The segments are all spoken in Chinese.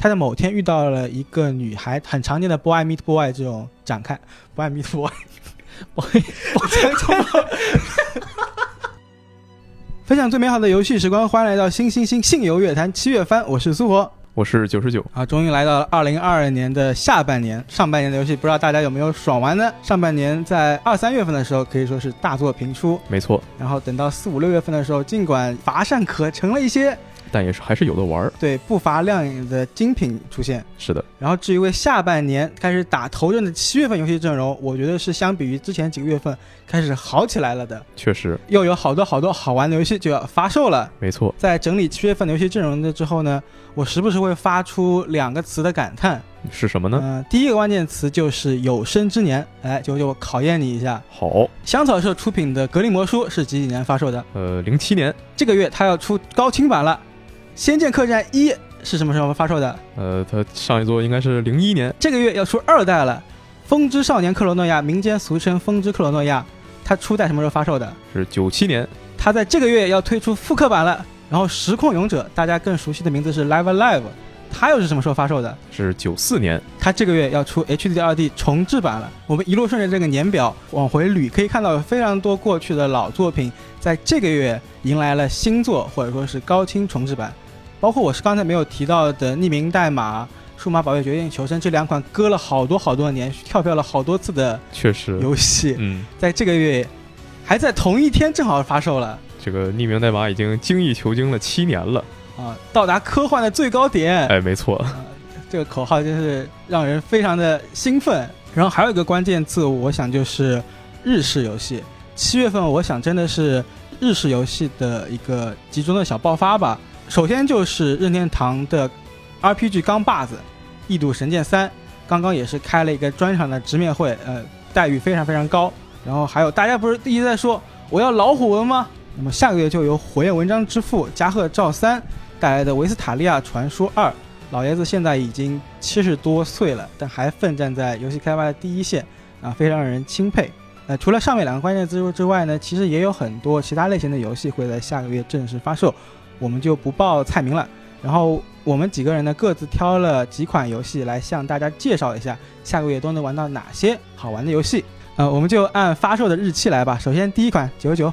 他在某天遇到了一个女孩，很常见的 boy meet boy 这种展开，boy meet boy，我讲错了。分享最美好的游戏时光，欢迎来到新新新信游乐坛七月番，我是苏活。我是九十九啊，终于来到了二零二二年的下半年，上半年的游戏不知道大家有没有爽完呢？上半年在二三月份的时候可以说是大作频出，没错。然后等到四五六月份的时候，尽管乏善可陈了一些，但也是还是有的玩儿。对，不乏亮眼的精品出现。是的。然后至于为下半年开始打头阵的七月份游戏阵容，我觉得是相比于之前几个月份开始好起来了的。确实，又有好多好多好玩的游戏就要发售了。没错。在整理七月份的游戏阵容的之后呢？我时不时会发出两个词的感叹，是什么呢？嗯，第一个关键词就是有生之年，哎，就就考验你一下。好，香草社出品的《格林魔书》是几几年发售的？呃，零七年。这个月它要出高清版了，《仙剑客栈一》是什么时候发售的？呃，它上一座应该是零一年。这个月要出二代了，《风之少年克罗诺亚》，民间俗称《风之克罗诺亚》，它初代什么时候发售的？是九七年。它在这个月要推出复刻版了。然后《时空勇者》，大家更熟悉的名字是 Live Alive，它又是什么时候发售的？是九四年。它这个月要出 HD 二 D 重制版了。我们一路顺着这个年表往回捋，可以看到有非常多过去的老作品，在这个月迎来了新作或者说是高清重制版。包括我是刚才没有提到的《匿名代码》《数码宝贝：决定求生》这两款搁了好多好多年、跳票了好多次的确实游戏，嗯，在这个月还在同一天正好发售了。这个匿名代码已经精益求精了七年了啊，到达科幻的最高点。哎，没错，这个口号真是让人非常的兴奋。然后还有一个关键字，我想就是日式游戏。七月份，我想真的是日式游戏的一个集中的小爆发吧。首先就是任天堂的 RPG 钢把子《异度神剑三》，刚刚也是开了一个专场的直面会，呃，待遇非常非常高。然后还有大家不是一直在说我要老虎纹吗？那么下个月就由火焰文章之父加贺照三带来的《维斯塔利亚传说二》，老爷子现在已经七十多岁了，但还奋战在游戏开发的第一线，啊，非常让人钦佩。呃，除了上面两个关键字之外呢，其实也有很多其他类型的游戏会在下个月正式发售，我们就不报菜名了。然后我们几个人呢各自挑了几款游戏来向大家介绍一下，下个月都能玩到哪些好玩的游戏。呃，我们就按发售的日期来吧。首先第一款九九。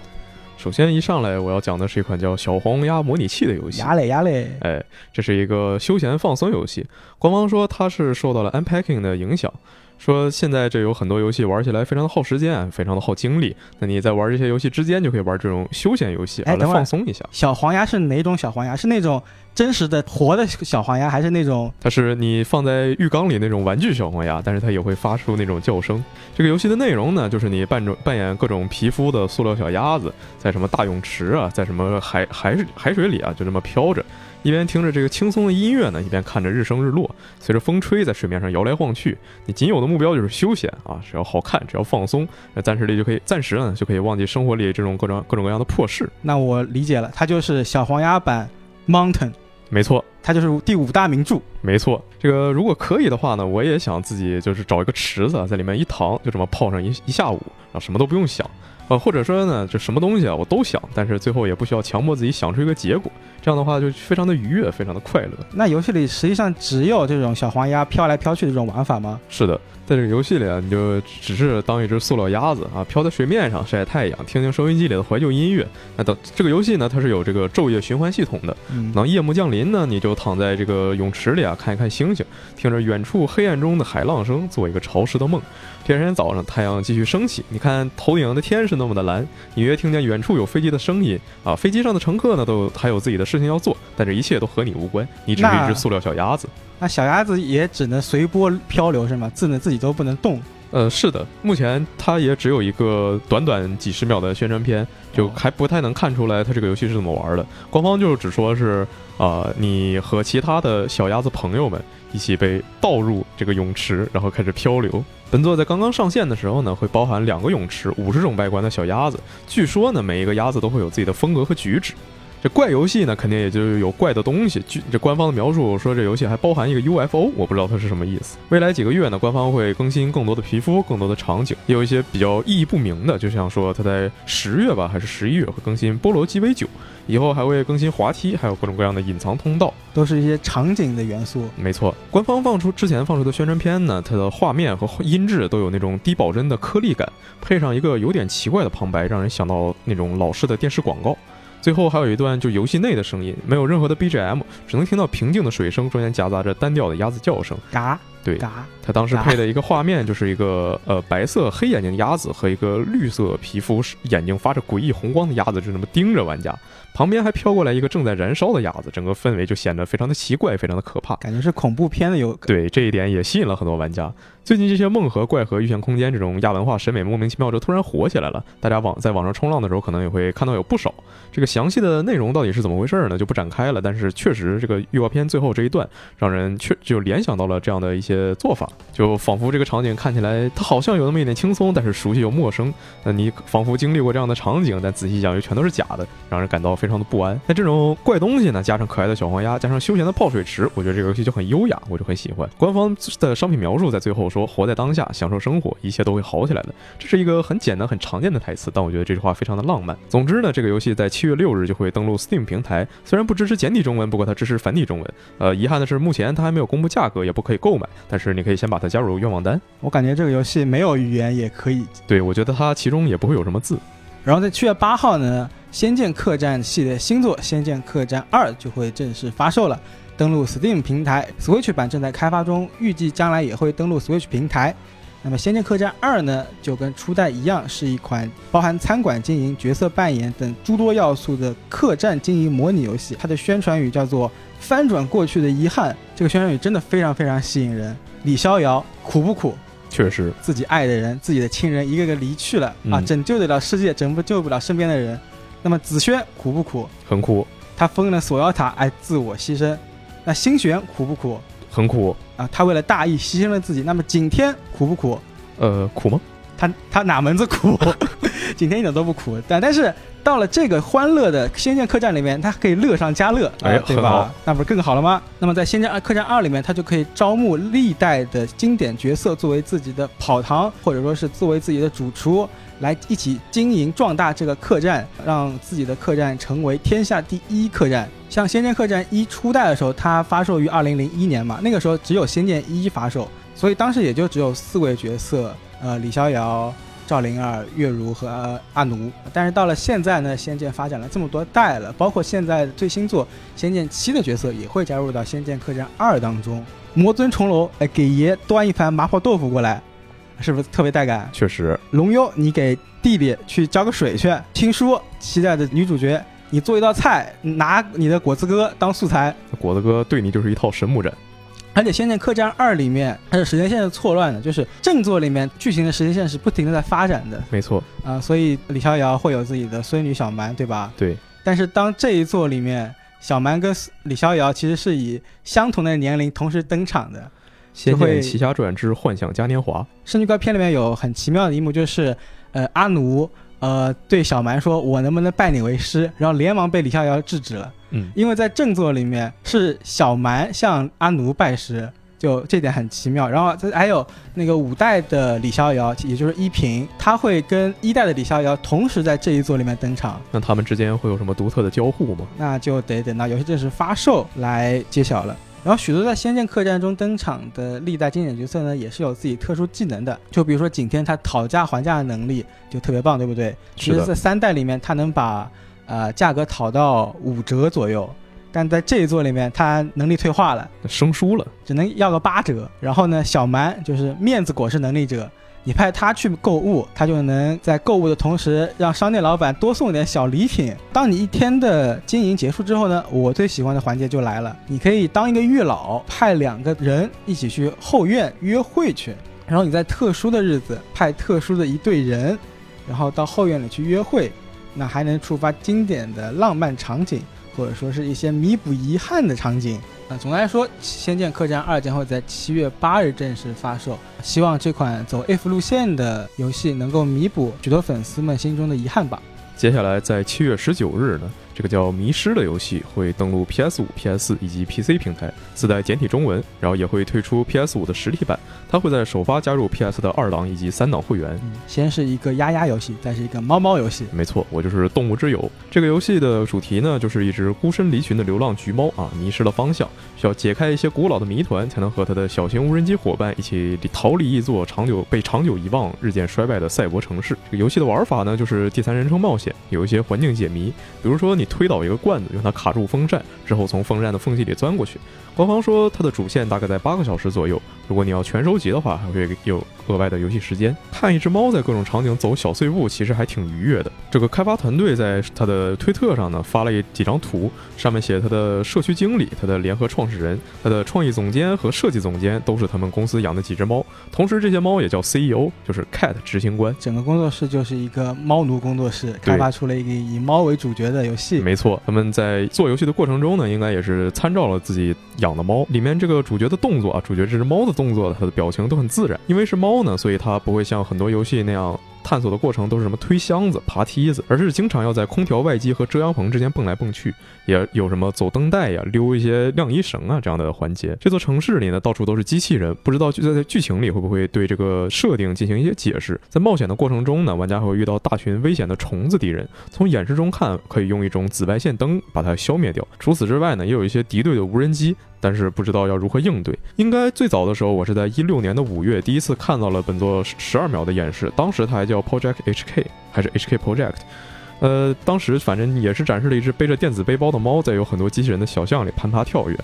首先一上来我要讲的是一款叫《小黄鸭模拟器》的游戏。鸭嘞鸭嘞，哎，这是一个休闲放松游戏。官方说它是受到了 Unpacking 的影响，说现在这有很多游戏玩起来非常的耗时间，非常的耗精力。那你在玩这些游戏之间就可以玩这种休闲游戏，来放松一下。小黄鸭是哪种小黄鸭？是那种？真实的活的小黄鸭，还是那种？它是你放在浴缸里那种玩具小黄鸭，但是它也会发出那种叫声。这个游戏的内容呢，就是你扮种扮演各种皮肤的塑料小鸭子，在什么大泳池啊，在什么海海海水里啊，就这么飘着，一边听着这个轻松的音乐呢，一边看着日升日落，随着风吹在水面上摇来晃去。你仅有的目标就是休闲啊，只要好看，只要放松，那暂时里就可以暂时呢就可以忘记生活里这种各种各种各样的破事。那我理解了，它就是小黄鸭版 Mountain。没错，它就是第五大名著。没错，这个如果可以的话呢，我也想自己就是找一个池子，在里面一躺，就这么泡上一一下午，然后什么都不用想。呃，或者说呢，就什么东西啊，我都想，但是最后也不需要强迫自己想出一个结果，这样的话就非常的愉悦，非常的快乐。那游戏里实际上只有这种小黄鸭飘来飘去的这种玩法吗？是的，在这个游戏里啊，你就只是当一只塑料鸭子啊，飘在水面上晒太阳，听听收音机里的怀旧音乐。那等这个游戏呢，它是有这个昼夜循环系统的。嗯。等夜幕降临呢，你就躺在这个泳池里啊，看一看星星，听着远处黑暗中的海浪声，做一个潮湿的梦。第二天早上，太阳继续升起，你看头顶的天是那么的蓝，隐约听见远处有飞机的声音啊，飞机上的乘客呢都还有自己的事情要做，但这一切都和你无关，你只是一只塑料小鸭子。那小鸭子也只能随波漂流是吗？自呢自己都不能动。呃，是的，目前它也只有一个短短几十秒的宣传片，就还不太能看出来它这个游戏是怎么玩的。官方就只说是啊，你和其他的小鸭子朋友们一起被倒入这个泳池，然后开始漂流。本作在刚刚上线的时候呢，会包含两个泳池、五十种外观的小鸭子。据说呢，每一个鸭子都会有自己的风格和举止。这怪游戏呢，肯定也就有怪的东西。据这官方的描述说，这游戏还包含一个 UFO，我不知道它是什么意思。未来几个月呢，官方会更新更多的皮肤、更多的场景，也有一些比较意义不明的，就像说它在十月吧，还是十一月会更新菠萝鸡尾酒。以后还会更新滑梯，还有各种各样的隐藏通道，都是一些场景的元素。没错，官方放出之前放出的宣传片呢，它的画面和音质都有那种低保真的颗粒感，配上一个有点奇怪的旁白，让人想到那种老式的电视广告。最后还有一段就游戏内的声音，没有任何的 BGM，只能听到平静的水声，中间夹杂着单调的鸭子叫声。嘎，对，嘎他当时配的一个画面就是一个呃白色黑眼睛的鸭子和一个绿色皮肤、眼睛发着诡异红光的鸭子，就那么盯着玩家。旁边还飘过来一个正在燃烧的鸭子，整个氛围就显得非常的奇怪，非常的可怕，感觉是恐怖片的有。对这一点也吸引了很多玩家。最近这些梦和怪和遇见空间这种亚文化审美莫名其妙就突然火起来了，大家网在网上冲浪的时候可能也会看到有不少。这个详细的内容到底是怎么回事呢？就不展开了。但是确实这个预告片最后这一段让人确就联想到了这样的一些做法，就仿佛这个场景看起来它好像有那么一点轻松，但是熟悉又陌生。那你仿佛经历过这样的场景，但仔细想又全都是假的，让人感到。非常的不安。那这种怪东西呢，加上可爱的小黄鸭，加上休闲的泡水池，我觉得这个游戏就很优雅，我就很喜欢。官方的商品描述在最后说：“活在当下，享受生活，一切都会好起来的。”这是一个很简单、很常见的台词，但我觉得这句话非常的浪漫。总之呢，这个游戏在七月六日就会登陆 Steam 平台，虽然不支持简体中文，不过它支持繁体中文。呃，遗憾的是，目前它还没有公布价格，也不可以购买。但是你可以先把它加入愿望单。我感觉这个游戏没有语言也可以。对，我觉得它其中也不会有什么字。然后在七月八号呢。《仙剑客栈》系列新作《仙剑客栈二》就会正式发售了，登陆 Steam 平台，Switch 版正在开发中，预计将来也会登陆 Switch 平台。那么《仙剑客栈二》呢，就跟初代一样，是一款包含餐馆经营、角色扮演等诸多要素的客栈经营模拟游戏。它的宣传语叫做“翻转过去的遗憾”，这个宣传语真的非常非常吸引人。李逍遥苦不苦？确实，自己爱的人、自己的亲人一个个离去了啊，拯救得了世界，拯救不了身边的人。那么紫萱苦不苦？很苦。他封了锁妖塔，爱自我牺牲。那星璇苦不苦？很苦啊。他为了大义牺牲了自己。那么景天苦不苦？呃，苦吗？他他哪门子苦？景天一点都不苦。但但是到了这个欢乐的仙剑客栈里面，他可以乐上加乐，哎，对吧？那不是更好了吗？那么在仙剑二客栈二里面，他就可以招募历代的经典角色作为自己的跑堂，或者说是作为自己的主厨。来一起经营壮大这个客栈，让自己的客栈成为天下第一客栈。像《仙剑客栈一》初代的时候，它发售于二零零一年嘛，那个时候只有《仙剑一》发售，所以当时也就只有四位角色，呃，李逍遥、赵灵儿、月如和阿奴。但是到了现在呢，《仙剑》发展了这么多代了，包括现在最新作《仙剑七》的角色也会加入到《仙剑客栈二》当中。魔尊重楼，哎，给爷端一盘麻婆豆腐过来。是不是特别带感？确实，龙幽，你给弟弟去浇个水去。听书，期待的女主角，你做一道菜，拿你的果子哥当素材。果子哥对你就是一套神木阵。而且《仙剑客栈二》里面，它的时间线是错乱的，就是正作里面剧情的时间线是不停的在发展的。没错啊，所以李逍遥会有自己的孙女小蛮，对吧？对。但是当这一作里面，小蛮跟李逍遥其实是以相同的年龄同时登场的。《仙剑奇侠传之幻想嘉年华》圣女怪片里面有很奇妙的一幕，就是呃阿奴呃对小蛮说：“我能不能拜你为师？”然后连忙被李逍遥制止了。嗯，因为在正作里面是小蛮向阿奴拜师，就这点很奇妙。然后还有那个五代的李逍遥，也就是依萍，他会跟一代的李逍遥同时在这一作里面登场。那他们之间会有什么独特的交互吗？那就得等到游戏正式发售来揭晓了。然后许多在《仙剑客栈》中登场的历代经典角色呢，也是有自己特殊技能的。就比如说景天，他讨价还价的能力就特别棒，对不对？其实，在三代里面，他能把呃价格讨到五折左右，但在这一座里面，他能力退化了，生疏了，只能要个八折。然后呢，小蛮就是面子果实能力者。你派他去购物，他就能在购物的同时让商店老板多送点小礼品。当你一天的经营结束之后呢，我最喜欢的环节就来了，你可以当一个月老，派两个人一起去后院约会去，然后你在特殊的日子派特殊的一队人，然后到后院里去约会，那还能触发经典的浪漫场景，或者说是一些弥补遗憾的场景。那总的来说，《仙剑客栈二》将会在七月八日正式发售。希望这款走 F 路线的游戏能够弥补许多粉丝们心中的遗憾吧。接下来，在七月十九日呢，这个叫《迷失》的游戏会登陆 PS 五、PS 四以及 PC 平台，自带简体中文，然后也会推出 PS 五的实体版。它会在首发加入 PS 的二档以及三档会员。嗯，先是一个鸭鸭游戏，再是一个猫猫游戏。没错，我就是动物之友。这个游戏的主题呢，就是一只孤身离群的流浪橘猫啊，迷失了方向，需要解开一些古老的谜团，才能和他的小型无人机伙伴一起逃离一座长久被长久遗忘、日渐衰败的赛博城市。这个游戏的玩法呢，就是第三人称冒险，有一些环境解谜，比如说你推倒一个罐子，用它卡住风扇，之后从风扇的缝隙里钻过去。官方说它的主线大概在八个小时左右，如果你要全收集的话，还会有额外的游戏时间。看一只猫在各种场景走小碎步，其实还挺愉悦的。这个开发团队在他的推特上呢发了几张图，上面写他的社区经理、他的联合创始人、他的创意总监和设计总监都是他们公司养的几只猫，同时这些猫也叫 CEO，就是 Cat 执行官。整个工作室就是一个猫奴工作室，开发出了一个以猫为主角的游戏。没错，他们在做游戏的过程中呢，应该也是参照了自己。养的猫里面这个主角的动作啊，主角这只猫的动作，它的表情都很自然。因为是猫呢，所以它不会像很多游戏那样。探索的过程都是什么推箱子、爬梯子，而是经常要在空调外机和遮阳棚之间蹦来蹦去，也有什么走灯带呀、溜一些晾衣绳啊这样的环节。这座城市里呢，到处都是机器人，不知道就在剧情里会不会对这个设定进行一些解释。在冒险的过程中呢，玩家还会遇到大群危险的虫子敌人，从演示中看，可以用一种紫外线灯把它消灭掉。除此之外呢，也有一些敌对的无人机。但是不知道要如何应对。应该最早的时候，我是在一六年的五月第一次看到了本作十二秒的演示，当时它还叫 Project HK，还是 HK Project。呃，当时反正也是展示了一只背着电子背包的猫，在有很多机器人的小巷里攀爬跳跃。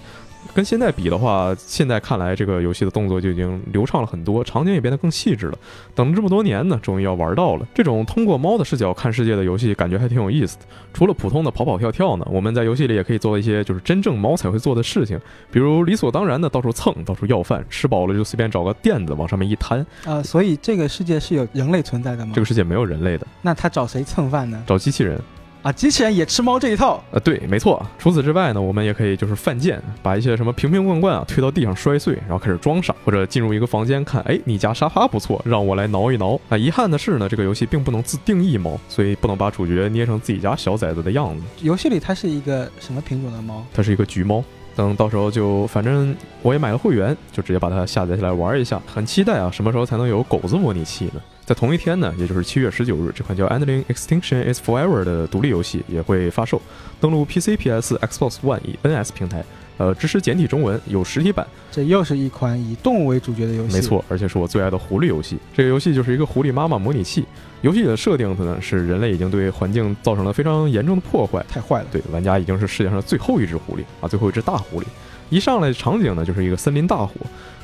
跟现在比的话，现在看来这个游戏的动作就已经流畅了很多，场景也变得更细致了。等了这么多年呢，终于要玩到了这种通过猫的视角看世界的游戏，感觉还挺有意思的。除了普通的跑跑跳跳呢，我们在游戏里也可以做一些就是真正猫才会做的事情，比如理所当然的到处蹭、到处要饭，吃饱了就随便找个垫子往上面一摊。啊，所以这个世界是有人类存在的吗？这个世界没有人类的。那他找谁蹭饭呢？找机器人。啊，机器人也吃猫这一套？呃，对，没错。除此之外呢，我们也可以就是犯贱，把一些什么瓶瓶罐罐啊推到地上摔碎，然后开始装傻，或者进入一个房间看，哎，你家沙发不错，让我来挠一挠。啊，遗憾的是呢，这个游戏并不能自定义猫，所以不能把主角捏成自己家小崽子的样子。游戏里它是一个什么品种的猫？它是一个橘猫。等到时候就反正我也买了会员，就直接把它下载下来玩一下。很期待啊，什么时候才能有狗子模拟器呢？在同一天呢，也就是七月十九日，这款叫《Endling Extinction Is Forever》的独立游戏也会发售，登陆 PC、PS、Xbox One 以 NS 平台，呃，支持简体中文，有实体版。这又是一款以动物为主角的游戏，没错，而且是我最爱的狐狸游戏。这个游戏就是一个狐狸妈妈模拟器。游戏里的设定呢是人类已经对环境造成了非常严重的破坏，太坏了。对，玩家已经是世界上最后一只狐狸啊，最后一只大狐狸。一上来场景呢就是一个森林大火。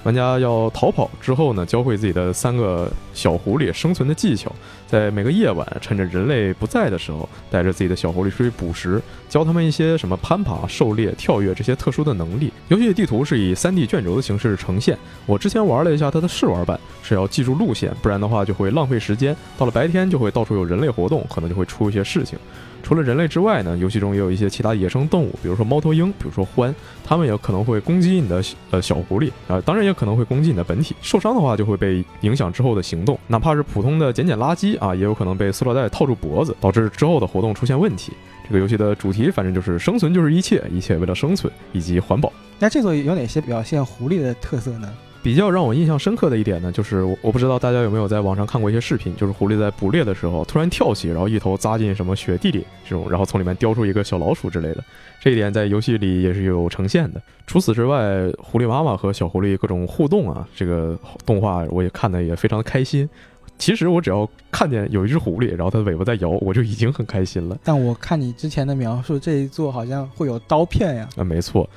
玩家要逃跑之后呢，教会自己的三个小狐狸生存的技巧，在每个夜晚，趁着人类不在的时候，带着自己的小狐狸出去捕食，教他们一些什么攀爬、狩猎、跳跃这些特殊的能力。游戏的地图是以 3D 卷轴的形式呈现。我之前玩了一下它的试玩版，是要记住路线，不然的话就会浪费时间。到了白天就会到处有人类活动，可能就会出一些事情。除了人类之外呢，游戏中也有一些其他野生动物，比如说猫头鹰，比如说獾，它们也可能会攻击你的呃小狐狸啊，当然也可能会攻击你的本体。受伤的话就会被影响之后的行动，哪怕是普通的捡捡垃圾啊，也有可能被塑料袋套住脖子，导致之后的活动出现问题。这个游戏的主题反正就是生存就是一切，一切为了生存以及环保。那这座有哪些表现狐狸的特色呢？比较让我印象深刻的一点呢，就是我我不知道大家有没有在网上看过一些视频，就是狐狸在捕猎的时候突然跳起，然后一头扎进什么雪地里这种，然后从里面叼出一个小老鼠之类的，这一点在游戏里也是有呈现的。除此之外，狐狸妈妈和小狐狸各种互动啊，这个动画我也看的也非常的开心。其实我只要看见有一只狐狸，然后它的尾巴在摇，我就已经很开心了。但我看你之前的描述，这一座好像会有刀片呀？啊，没错。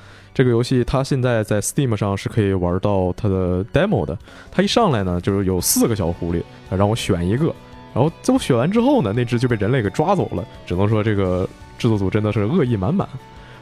这个游戏它现在在 Steam 上是可以玩到它的 demo 的。它一上来呢，就是有四个小狐狸，让我选一个。然后在我选完之后呢，那只就被人类给抓走了。只能说这个制作组真的是恶意满满。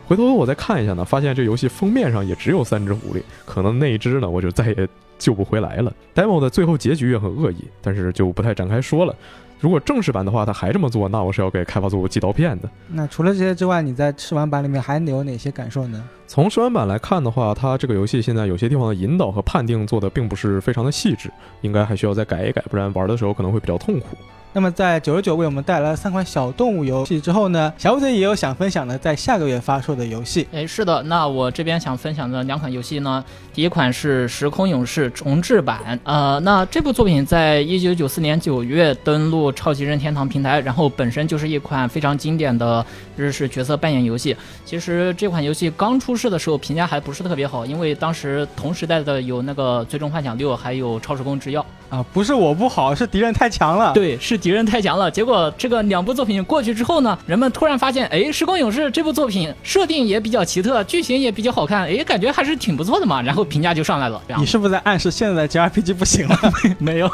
回头我再看一下呢，发现这游戏封面上也只有三只狐狸，可能那一只呢，我就再也救不回来了。demo 的最后结局也很恶意，但是就不太展开说了。如果正式版的话，他还这么做，那我是要给开发组寄刀片的。那除了这些之外，你在试玩版里面还有哪些感受呢？从试玩版来看的话，它这个游戏现在有些地方的引导和判定做的并不是非常的细致，应该还需要再改一改，不然玩的时候可能会比较痛苦。那么在九十九为我们带来了三款小动物游戏之后呢，小虎子也有想分享的在下个月发售的游戏。哎，是的，那我这边想分享的两款游戏呢，第一款是《时空勇士》重置版，呃，那这部作品在一九九四年九月登陆超级任天堂平台，然后本身就是一款非常经典的日式角色扮演游戏。其实这款游戏刚出世的时候评价还不是特别好，因为当时同时代的有那个《最终幻想六》，还有《超时空之钥》。啊，不是我不好，是敌人太强了。对，是敌人太强了。结果这个两部作品过去之后呢，人们突然发现，哎，《时空勇士》这部作品设定也比较奇特，剧情也比较好看，哎，感觉还是挺不错的嘛。然后评价就上来了。你是不是在暗示现在的 JRPG 不行了？没有，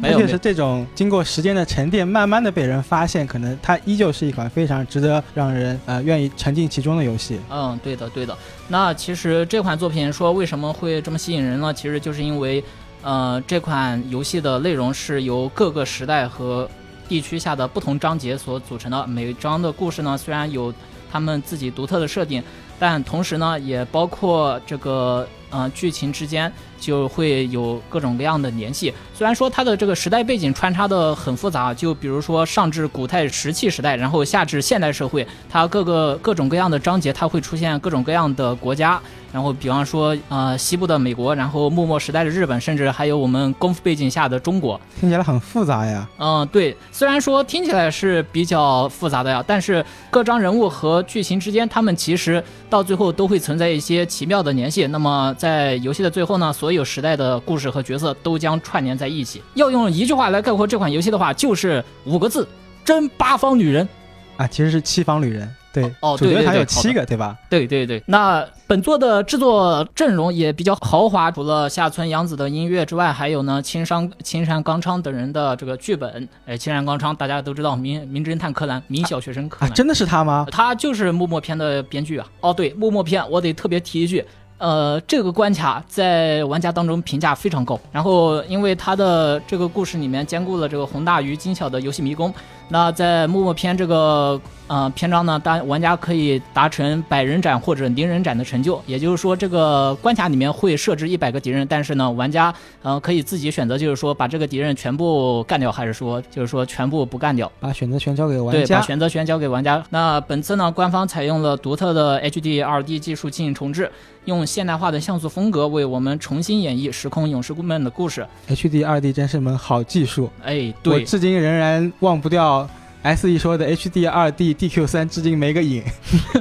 没有。而且是这种经过时间的沉淀，慢慢的被人发现，可能它依旧是一款非常值得让人呃愿意沉浸其中的游戏。嗯，对的，对的。那其实这款作品说为什么会这么吸引人呢？其实就是因为。呃，这款游戏的内容是由各个时代和地区下的不同章节所组成的。每章的故事呢，虽然有他们自己独特的设定，但同时呢，也包括这个呃剧情之间就会有各种各样的联系。虽然说它的这个时代背景穿插的很复杂，就比如说上至古代石器时代，然后下至现代社会，它各个各种各样的章节，它会出现各种各样的国家。然后，比方说，呃，西部的美国，然后幕末时代的日本，甚至还有我们功夫背景下的中国，听起来很复杂呀。嗯，对，虽然说听起来是比较复杂的呀，但是各章人物和剧情之间，他们其实到最后都会存在一些奇妙的联系。那么在游戏的最后呢，所有时代的故事和角色都将串联在一起。要用一句话来概括这款游戏的话，就是五个字：真八方女人。啊，其实是七方女人。对哦，主角还有七个，对吧？对对对。那本作的制作阵容也比较豪华，除了下村洋子的音乐之外，还有呢青山青山刚昌等人的这个剧本。哎，青山刚昌大家都知道，名名侦探柯南，名小学生柯南，真的是他吗？他就是默默篇的编剧啊。哦，对，默默篇，我得特别提一句。呃，这个关卡在玩家当中评价非常高。然后，因为它的这个故事里面兼顾了这个宏大与精巧的游戏迷宫。那在默默篇这个呃篇章呢，当玩家可以达成百人斩或者零人斩的成就。也就是说，这个关卡里面会设置一百个敌人，但是呢，玩家呃可以自己选择，就是说把这个敌人全部干掉，还是说就是说全部不干掉，把选择权交给玩家。对，把选择权交给玩家。那本次呢，官方采用了独特的 HD 2D 技术进行重置。用现代化的像素风格为我们重新演绎时空勇士们的故事。HD 二 D 真是门好技术，哎，对，我至今仍然忘不掉 SE 说的 HD 二 D DQ 三，至今没个影。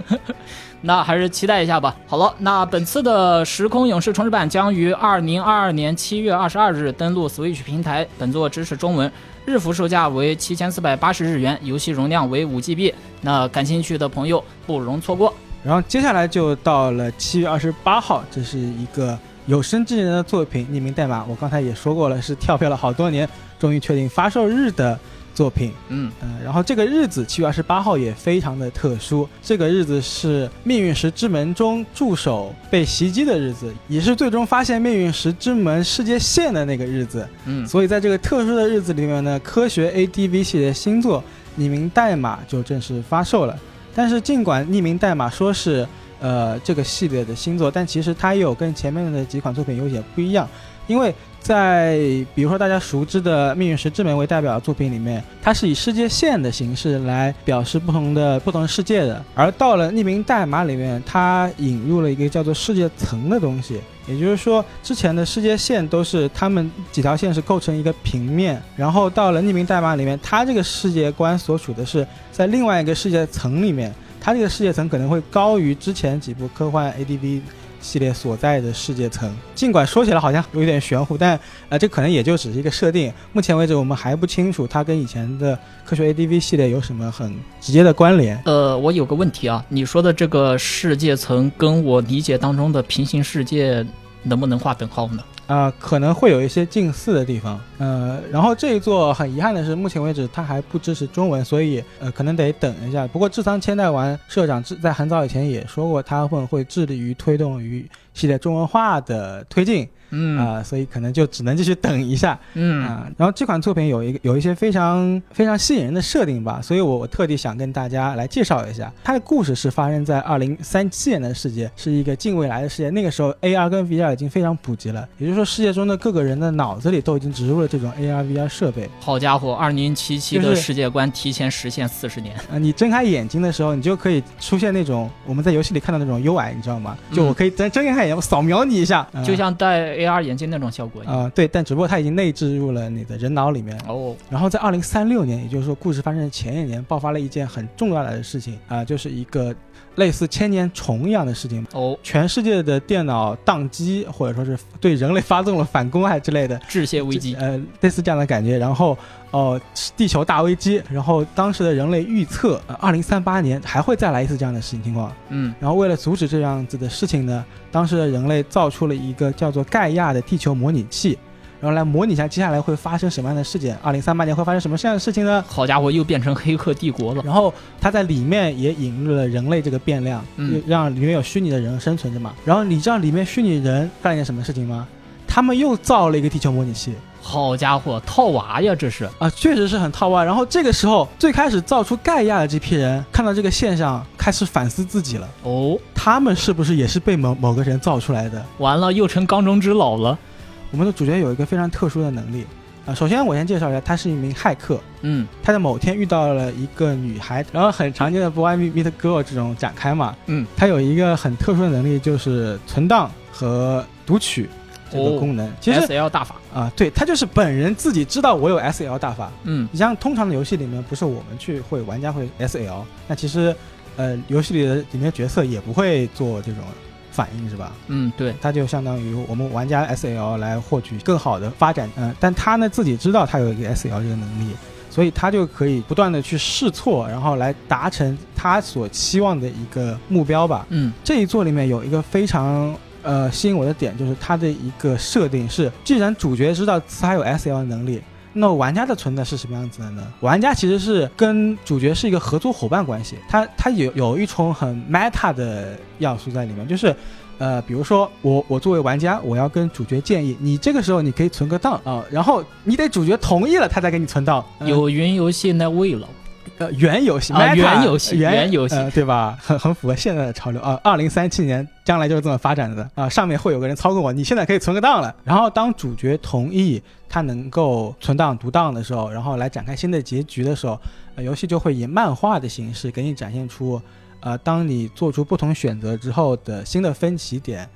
那还是期待一下吧。好了，那本次的时空勇士重置版将于二零二二年七月二十二日登陆 Switch 平台，本作支持中文，日服售价为七千四百八十日元，游戏容量为五 GB。那感兴趣的朋友不容错过。然后接下来就到了七月二十八号，这是一个有生之年的作品《匿名代码》。我刚才也说过了，是跳票了好多年，终于确定发售日的作品。嗯嗯，然后这个日子七月二十八号也非常的特殊，这个日子是命运石之门中助手被袭击的日子，也是最终发现命运石之门世界线的那个日子。嗯，所以在这个特殊的日子里面呢，科学 ADV 系列新作《匿名代码》就正式发售了。但是，尽管匿名代码说是呃这个系列的新作，但其实它也有跟前面的几款作品有些不一样，因为在比如说大家熟知的《命运石之门》为代表的作品里面，它是以世界线的形式来表示不同的不同世界的，而到了匿名代码里面，它引入了一个叫做世界层的东西。也就是说，之前的世界线都是他们几条线是构成一个平面，然后到了匿名代码里面，它这个世界观所处的是在另外一个世界层里面，它这个世界层可能会高于之前几部科幻 ADV 系列所在的世界层。尽管说起来好像有点玄乎，但呃，这可能也就只是一个设定。目前为止，我们还不清楚它跟以前的科学 ADV 系列有什么很直接的关联。呃，我有个问题啊，你说的这个世界层跟我理解当中的平行世界。能不能划等号呢？啊，可能会有一些近似的地方。呃，然后这一座很遗憾的是，目前为止它还不支持中文，所以呃，可能得等一下。不过智仓千代丸社长在很早以前也说过，他们会致力于推动于系列中文化的推进。嗯啊，所以可能就只能继续等一下。嗯啊，然后这款作品有一个有一些非常非常吸引人的设定吧，所以我我特地想跟大家来介绍一下。它的故事是发生在二零三七年的世界，是一个近未来的世界。那个时候 AR 跟 VR 已经非常普及了，也就是说世界中的各个人的脑子里都已经植入了这种 AR VR 设备。好家伙，二零七七的世界观提前实现四十年。呃，你睁开眼睛的时候，你就可以出现那种我们在游戏里看到那种 UI，你知道吗？就我可以睁睁开眼，我扫描你一下，呃就像戴 AR 眼镜那种效果一样。啊、对，但只不过它已经内置入了你的人脑里面。哦，然后在二零三六年，也就是说故事发生的前一年，爆发了一件很重要的事情啊、就是一个类似千年虫一样的事情。哦，全世界的电脑宕机，或者说是对人类发动了反攻啊之类的，致谢危机。呃，类似这样的感觉。然后，哦、地球大危机。然后当时的人类预测，呃，二零三八年还会再来一次这样的事情情况。嗯，然后为了阻止这样子的事情呢，当时的人类造出了一个叫做盖亚的地球模拟器，然后来模拟一下接下来会发生什么样的事件。二零三八年会发生什么样的事情呢？好家伙，又变成黑客帝国了。然后它在里面也引入了人类这个变量，嗯让里面有虚拟的人生存着嘛。然后你知道里面虚拟人干了一件什么事情吗？他们又造了一个地球模拟器好家伙，套娃呀，这是。啊，确实是很套娃。然后这个时候，最开始造出盖亚的这批人看到这个现象，开始反思自己了。哦，他们是不是也是被某某个人造出来的？完了，又成缸中之老了。我们的主角有一个非常特殊的能力啊。首先，我先介绍一下，他是一名骇客。嗯他在某天遇到了一个女孩，然后很常见的 boy meet girl 这种展开嘛。嗯，他有一个很特殊的能力，就是存档和读取这个哦功能。其实 S L 大法。啊，对他就是本人自己知道我有 S L 大法。嗯你像通常的游戏里面，不是我们去会玩家会 S L，那其实呃游戏里的里面角色也不会做这种反应，是吧？嗯，对。它就相当于我们玩家 S L 来获取更好的发展，嗯、但他呢自己知道他有一个 S L 这个能力，所以他就可以不断的去试错，然后来达成他所期望的一个目标吧。嗯这一座里面有一个非常呃吸引我的点，就是它的一个设定是，既然主角知道他有 S L 能力。那玩家的存在是什么样子的呢？玩家其实是跟主角是一个合作伙伴关系，他他有有一重很 meta 的要素在里面，就是，呃，比如说我我作为玩家，我要跟主角建议，你这个时候你可以存个档啊、然后你得主角同意了，他才给你存档。有云游戏那味了。呃原游戏，原游戏原原游戏呃，对吧？很很符合现在的潮流啊。二零三七年将来就是这么发展的啊。上面会有个人操控我，你现在可以存个档了。然后当主角同意他能够存档读档的时候，然后来展开新的结局的时候，呃，游戏就会以漫画的形式给你展现出，呃，当你做出不同选择之后的新的分歧点。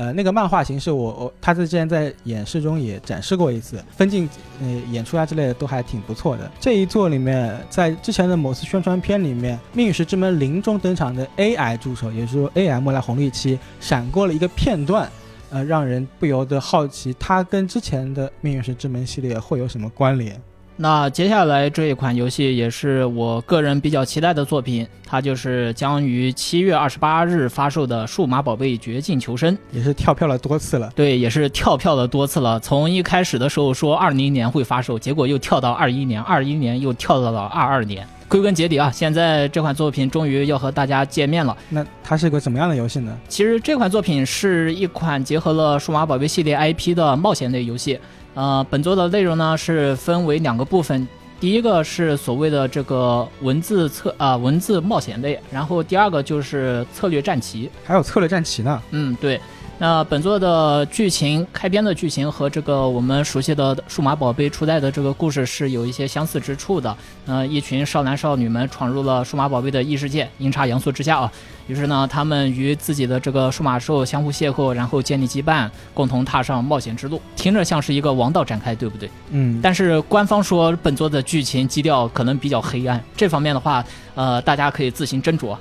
呃，那个漫画形式我，我他在之前在演示中也展示过一次，分镜、呃演出啊之类的都还挺不错的。这一作里面，在之前的某次宣传片里面，《命运石之门零》中登场的 AI 助手，也就是说 AI 莫莱红利期闪过了一个片段，呃，让人不由得好奇，它跟之前的《命运石之门》系列会有什么关联？那接下来这一款游戏也是我个人比较期待的作品，它就是将于七月二十八日发售的《数码宝贝绝境求生》。也是跳票了多次了。对，也是跳票了多次了。从一开始的时候说二零年会发售，结果又跳到二一年，二一年又跳到了二二年。归根结底啊，现在这款作品终于要和大家见面了。那它是个怎么样的游戏呢？其实这款作品是一款结合了数码宝贝系列 IP 的冒险类游戏。呃，本作的内容呢是分为两个部分，第一个是所谓的这个文字策啊、文字冒险类，然后第二个就是策略战棋。还有策略战棋呢？嗯，对。那本作的剧情开篇的剧情和这个我们熟悉的数码宝贝初代的这个故事是有一些相似之处的。呃，一群少男少女们闯入了数码宝贝的异世界，阴差阳错之下啊，于是呢，他们与自己的这个数码兽相互邂逅，然后建立羁绊，共同踏上冒险之路。听着像是一个王道展开，对不对？嗯，但是官方说本作的剧情基调可能比较黑暗，这方面的话，呃，大家可以自行斟酌。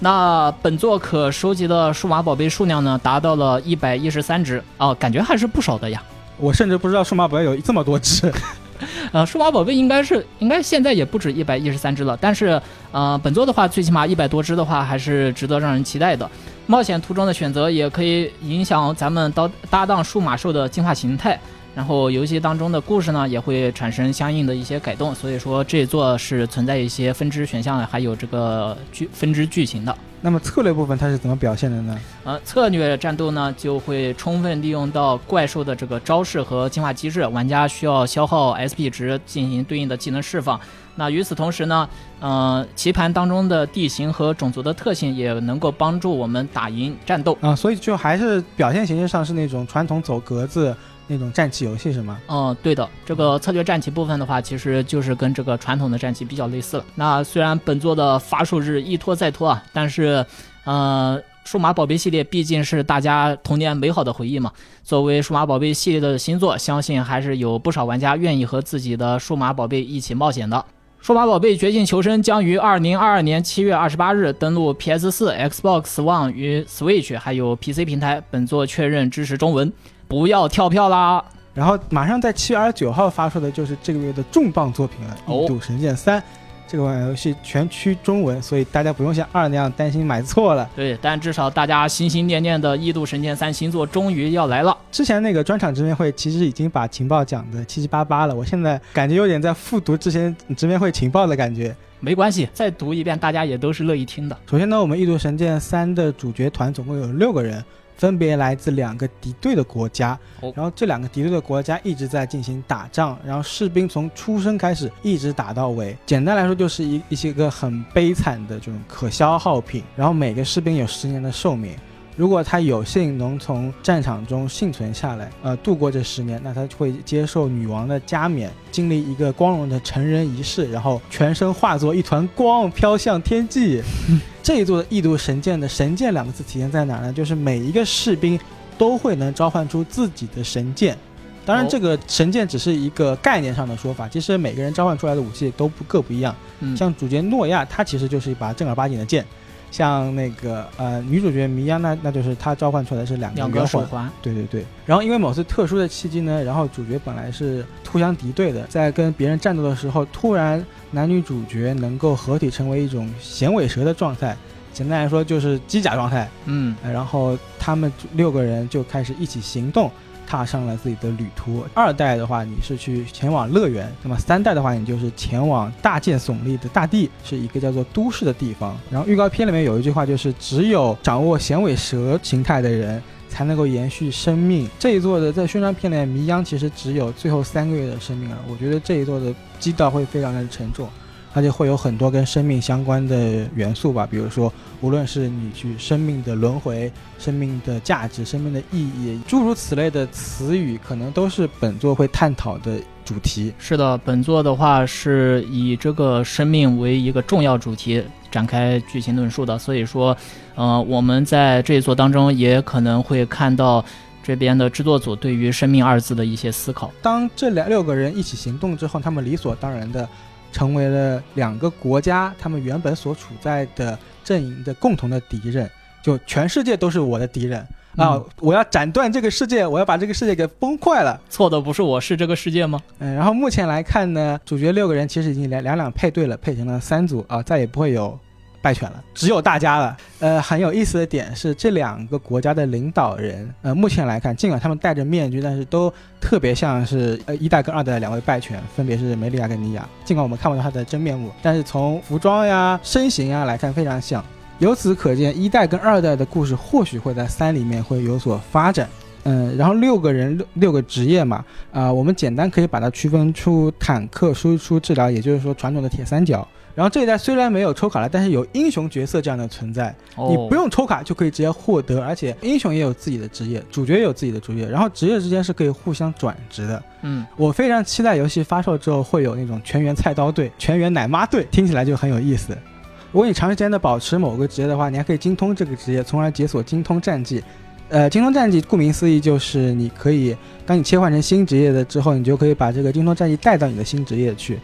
那本作可收集的数码宝贝数量呢，达到了一百一十三只啊、感觉还是不少的呀。我甚至不知道数码宝贝有这么多只。呃，数码宝贝应该是应该现在也不止一百一十三只了，但是呃，本作的话最起码一百多只的话，还是值得让人期待的。冒险途中的选择也可以影响咱们搭搭档数码兽的进化形态，然后游戏当中的故事呢也会产生相应的一些改动，所以说这一座是存在一些分支选项，还有这个剧分支剧情的。那么策略部分它是怎么表现的呢？呃，策略战斗呢就会充分利用到怪兽的这个招式和进化机制，玩家需要消耗 SP 值进行对应的技能释放。那与此同时呢，呃，棋盘当中的地形和种族的特性也能够帮助我们打赢战斗。啊，所以就还是表现形式上是那种传统走格子那种战棋游戏是吗？嗯，对的，这个策略战棋部分的话，其实就是跟这个传统的战棋比较类似了。那虽然本作的发售日一拖再拖啊，但是，呃，数码宝贝系列毕竟是大家童年美好的回忆嘛。作为数码宝贝系列的新作，相信还是有不少玩家愿意和自己的数码宝贝一起冒险的。数码宝贝绝境求生将于二零二二年七月二十八日登陆 PS 四、Xbox One 与 Switch，还有 PC 平台。本作确认支持中文，不要跳票啦！然后马上在七月二十九号发售的就是这个月的重磅作品了，哦《异度神剑三》。这款游戏全区中文，所以大家不用像二那样担心买错了。对，但至少大家心心念念的《异度神剑三》新作终于要来了。之前那个专场直面会其实已经把情报讲的七七八八了，我现在感觉有点在复读之前直面会情报的感觉。没关系，再读一遍，大家也都是乐意听的。首先呢，我们《异度神剑三》的主角团总共有六个人，分别来自两个敌对的国家。哦然后这两个敌对的国家一直在进行打仗，然后士兵从出生开始一直打到尾。简单来说，就是一一些个很悲惨的这种可消耗品。然后每个士兵有十年的寿命。如果他有幸能从战场中幸存下来，呃，度过这十年，那他会接受女王的加冕，经历一个光荣的成人仪式，然后全身化作一团光，飘向天际。这一座的异度神剑的“神剑”两个字体现在哪儿呢？就是每一个士兵都会能召唤出自己的神剑。当然，哦这个神剑只是一个概念上的说法，其实每个人召唤出来的武器都不各不一样。嗯，像主角诺亚，他其实就是一把正儿八经的剑；像那个呃女主角米娅，那那就是她召唤出来是两个手环，对对对，然后因为某次特殊的契机呢，然后主角本来是互相敌对的，在跟别人战斗的时候，突然男女主角能够合体成为一种衔尾蛇的状态，简单来说就是机甲状态。嗯，呃然后他们六个人就开始一起行动，踏上了自己的旅途。二代的话，你是去前往乐园；那么三代的话，你就是前往大剑耸立的大地，是一个叫做都市的地方。然后预告片里面有一句话，就是只有掌握响尾蛇形态的人。才能够延续生命。这一座的在宣传片里面，迷央其实只有最后三个月的生命了。我觉得这一座的基调会非常的沉重，而且会有很多跟生命相关的元素吧，比如说无论是你去生命的轮回、生命的价值、生命的意义，诸如此类的词语，可能都是本作会探讨的主题。是的，本作的话是以这个生命为一个重要主题展开剧情论述的，所以说，呃，我们在这一作当中也可能会看到这边的制作组对于“生命”二字的一些思考。当这两六个人一起行动之后，他们理所当然的成为了两个国家他们原本所处在的阵营的共同的敌人，就全世界都是我的敌人啊！嗯我要斩断这个世界，我要把这个世界给崩坏了。错的不是我，是这个世界吗？嗯，然后目前来看呢，主角六个人其实已经两两两配对了，配成了三组啊，再也不会有败犬了，只有大家了。呃，很有意思的点是，这两个国家的领导人，呃，目前来看，尽管他们戴着面具，但是都特别像是呃一代跟二代的两位败犬，分别是梅利亚跟尼亚。尽管我们看不到他的真面目，但是从服装呀、身形呀来看非常像。由此可见，一代跟二代的故事或许会在三里面会有所发展。嗯，然后六个人六六个职业嘛，啊、我们简单可以把它区分出坦克、输出、治疗，也就是说传统的铁三角。然后这一代虽然没有抽卡了，但是有英雄角色这样的存在，哦你不用抽卡就可以直接获得，而且英雄也有自己的职业，主角也有自己的职业，然后职业之间是可以互相转职的。嗯，我非常期待游戏发售之后会有那种全员菜刀队、全员奶妈队，听起来就很有意思。如果你长时间的保持某个职业的话，你还可以精通这个职业，从而解锁精通战绩。呃，精通战绩顾名思义就是你可以，当你切换成新职业的之后，你就可以把这个精通战绩带到你的新职业去。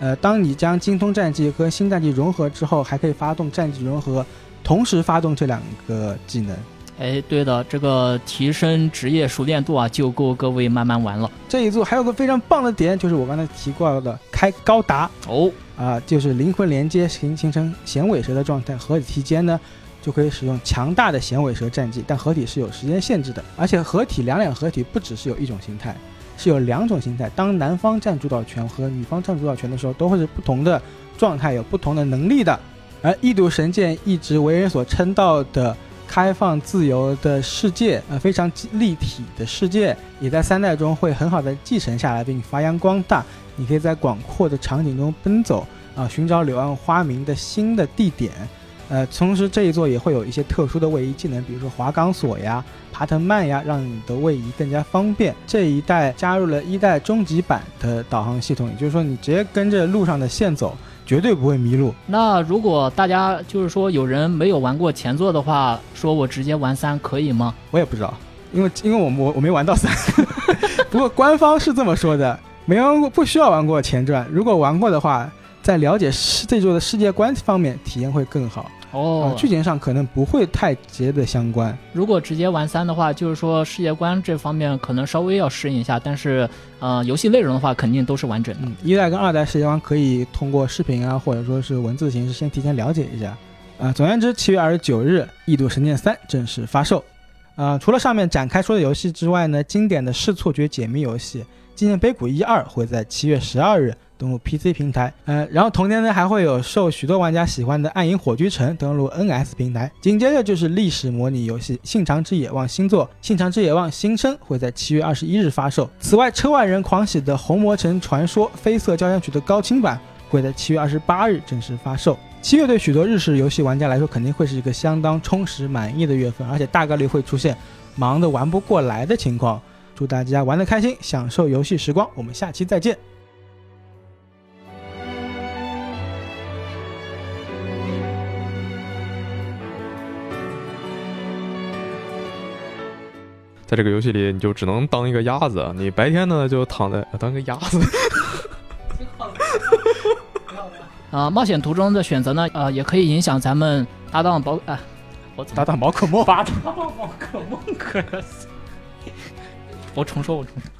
呃，当你将精通战技和新战技融合之后，还可以发动战技融合，同时发动这两个技能。哎，对的，这个提升职业熟练度啊，就够各位慢慢玩了。这一组还有个非常棒的点，就是我刚才提过的开高达哦，啊、就是灵魂连接形形成响尾蛇的状态，合体期间呢就可以使用强大的响尾蛇战技，但合体是有时间限制的，而且合体两两合体不只是有一种形态，是有两种形态。当男方占主导权和女方占主导权的时候，都会是不同的状态，有不同的能力的。而异度神剑一直为人所称道的开放自由的世界，呃，非常立体的世界，也在三代中会很好的继承下来并发扬光大。你可以在广阔的场景中奔走，啊，寻找柳暗花明的新的地点。呃，同时这一座也会有一些特殊的位移技能，比如说滑钢索呀、爬藤蔓呀，让你的位移更加方便。这一代加入了一代终极版的导航系统，也就是说你直接跟着路上的线走，绝对不会迷路。那如果大家就是说有人没有玩过前作的话，说我直接玩三可以吗？我也不知道，因为因为我我我没玩到三，不过官方是这么说的，没玩过不需要玩过前传，如果玩过的话。在了解世这座的世界观方面，体验会更好哦。剧情上可能不会太直接的相关。如果直接玩三的话，就是说世界观这方面可能稍微要适应一下，但是呃，游戏内容的话肯定都是完整的。一代跟二代世界观可以通过视频啊，或者说是文字形式先提前了解一下。啊，总而言之，七月二十九日，《异度神剑三》正式发售。啊，除了上面展开说的游戏之外呢，经典的视错觉解密游戏《纪念碑谷一二》会在七月十二日。登陆 PC 平台，呃，然后同天呢还会有受许多玩家喜欢的《暗影火炬城》登陆 NS 平台，紧接着就是历史模拟游戏《信长之野望》新作，《信长之野望》新生会在七月二十一日发售。此外，车外人狂喜的《红魔城传说：绯色交响曲》的高清版会在七月二十八日正式发售。七月对许多日式游戏玩家来说肯定会是一个相当充实满意的月份，而且大概率会出现忙得玩不过来的情况。祝大家玩的开心，享受游戏时光，我们下期再见。在这个游戏里，你就只能当一个鸭子。你白天呢，就躺在当个鸭子。啊，冒险途中的选择呢，呃，也可以影响咱们搭档宝啊，我搭档宝可梦，搭档宝可梦可。我重说，我重说。